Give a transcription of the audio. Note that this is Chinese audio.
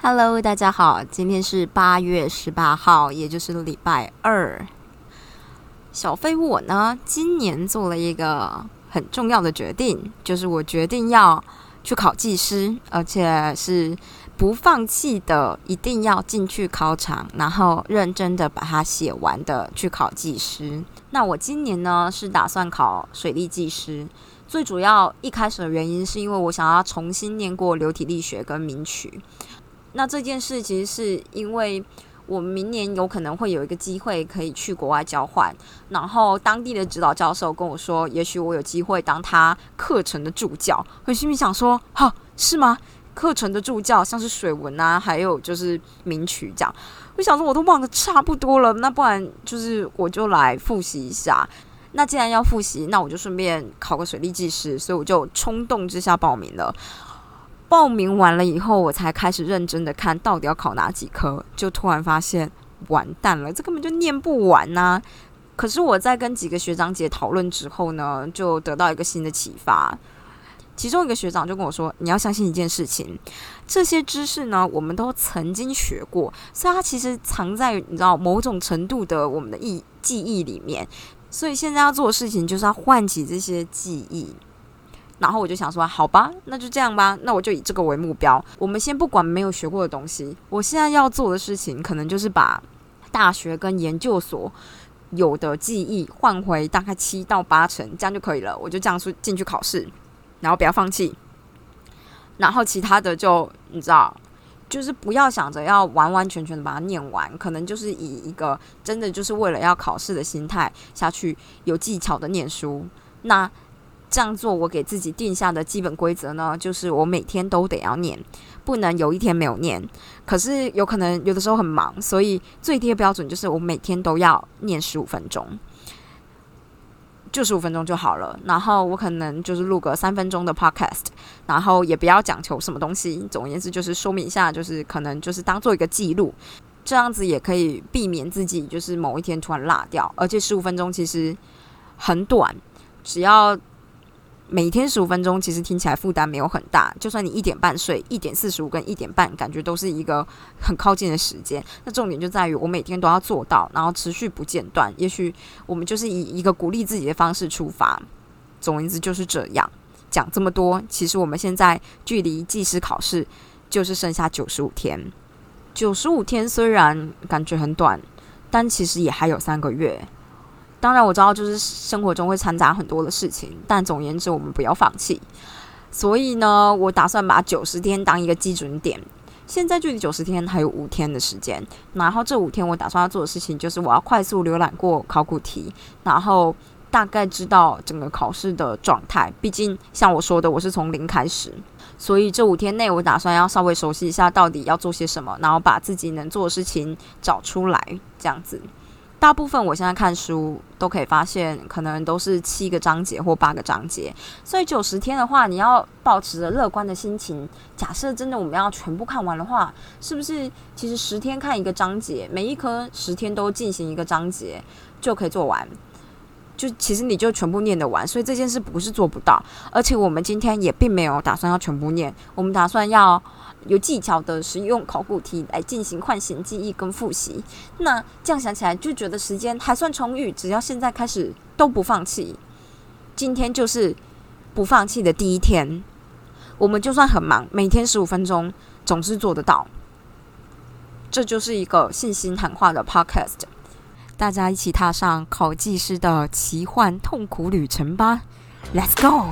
Hello，大家好，今天是八月十八号，也就是礼拜二。小飞我呢，今年做了一个很重要的决定，就是我决定要去考技师，而且是不放弃的，一定要进去考场，然后认真的把它写完的去考技师。那我今年呢是打算考水利技师，最主要一开始的原因是因为我想要重新念过流体力学跟名曲。那这件事其实是因为我明年有可能会有一个机会可以去国外交换，然后当地的指导教授跟我说，也许我有机会当他课程的助教。我心里想说，哈，是吗？课程的助教像是水文啊，还有就是名曲这样。我想说，我都忘得差不多了，那不然就是我就来复习一下。那既然要复习，那我就顺便考个水利技师，所以我就冲动之下报名了。报名完了以后，我才开始认真的看到底要考哪几科，就突然发现完蛋了，这根本就念不完呐！可是我在跟几个学长姐讨论之后呢，就得到一个新的启发。其中一个学长就跟我说：“你要相信一件事情，这些知识呢，我们都曾经学过，所以它其实藏在你知道某种程度的我们的忆记忆里面。所以现在要做的事情就是要唤起这些记忆。”然后我就想说，好吧，那就这样吧。那我就以这个为目标。我们先不管没有学过的东西，我现在要做的事情，可能就是把大学跟研究所有的记忆换回大概七到八成，这样就可以了。我就这样出进去考试，然后不要放弃。然后其他的就你知道，就是不要想着要完完全全的把它念完，可能就是以一个真的就是为了要考试的心态下去，有技巧的念书。那这样做，我给自己定下的基本规则呢，就是我每天都得要念，不能有一天没有念。可是有可能有的时候很忙，所以最低的标准就是我每天都要念十五分钟，就十五分钟就好了。然后我可能就是录个三分钟的 podcast，然后也不要讲求什么东西。总而言之，就是说明一下，就是可能就是当做一个记录，这样子也可以避免自己就是某一天突然落掉。而且十五分钟其实很短，只要。每天十五分钟，其实听起来负担没有很大。就算你一点半睡，一点四十五跟一点半，感觉都是一个很靠近的时间。那重点就在于我每天都要做到，然后持续不间断。也许我们就是以一个鼓励自己的方式出发。总言之就是这样。讲这么多，其实我们现在距离技师考试就是剩下九十五天。九十五天虽然感觉很短，但其实也还有三个月。当然我知道，就是生活中会掺杂很多的事情，但总言之，我们不要放弃。所以呢，我打算把九十天当一个基准点。现在距离九十天还有五天的时间，然后这五天我打算要做的事情，就是我要快速浏览过考古题，然后大概知道整个考试的状态。毕竟像我说的，我是从零开始，所以这五天内我打算要稍微熟悉一下到底要做些什么，然后把自己能做的事情找出来，这样子。大部分我现在看书都可以发现，可能都是七个章节或八个章节，所以九十天的话，你要保持着乐观的心情。假设真的我们要全部看完的话，是不是其实十天看一个章节，每一科十天都进行一个章节就可以做完？就其实你就全部念得完，所以这件事不是做不到。而且我们今天也并没有打算要全部念，我们打算要。有技巧的使用考古题来进行唤醒记忆跟复习，那这样想起来就觉得时间还算充裕。只要现在开始都不放弃，今天就是不放弃的第一天。我们就算很忙，每天十五分钟总是做得到。这就是一个信心喊话的 podcast，大家一起踏上考技师的奇幻痛苦旅程吧！Let's go。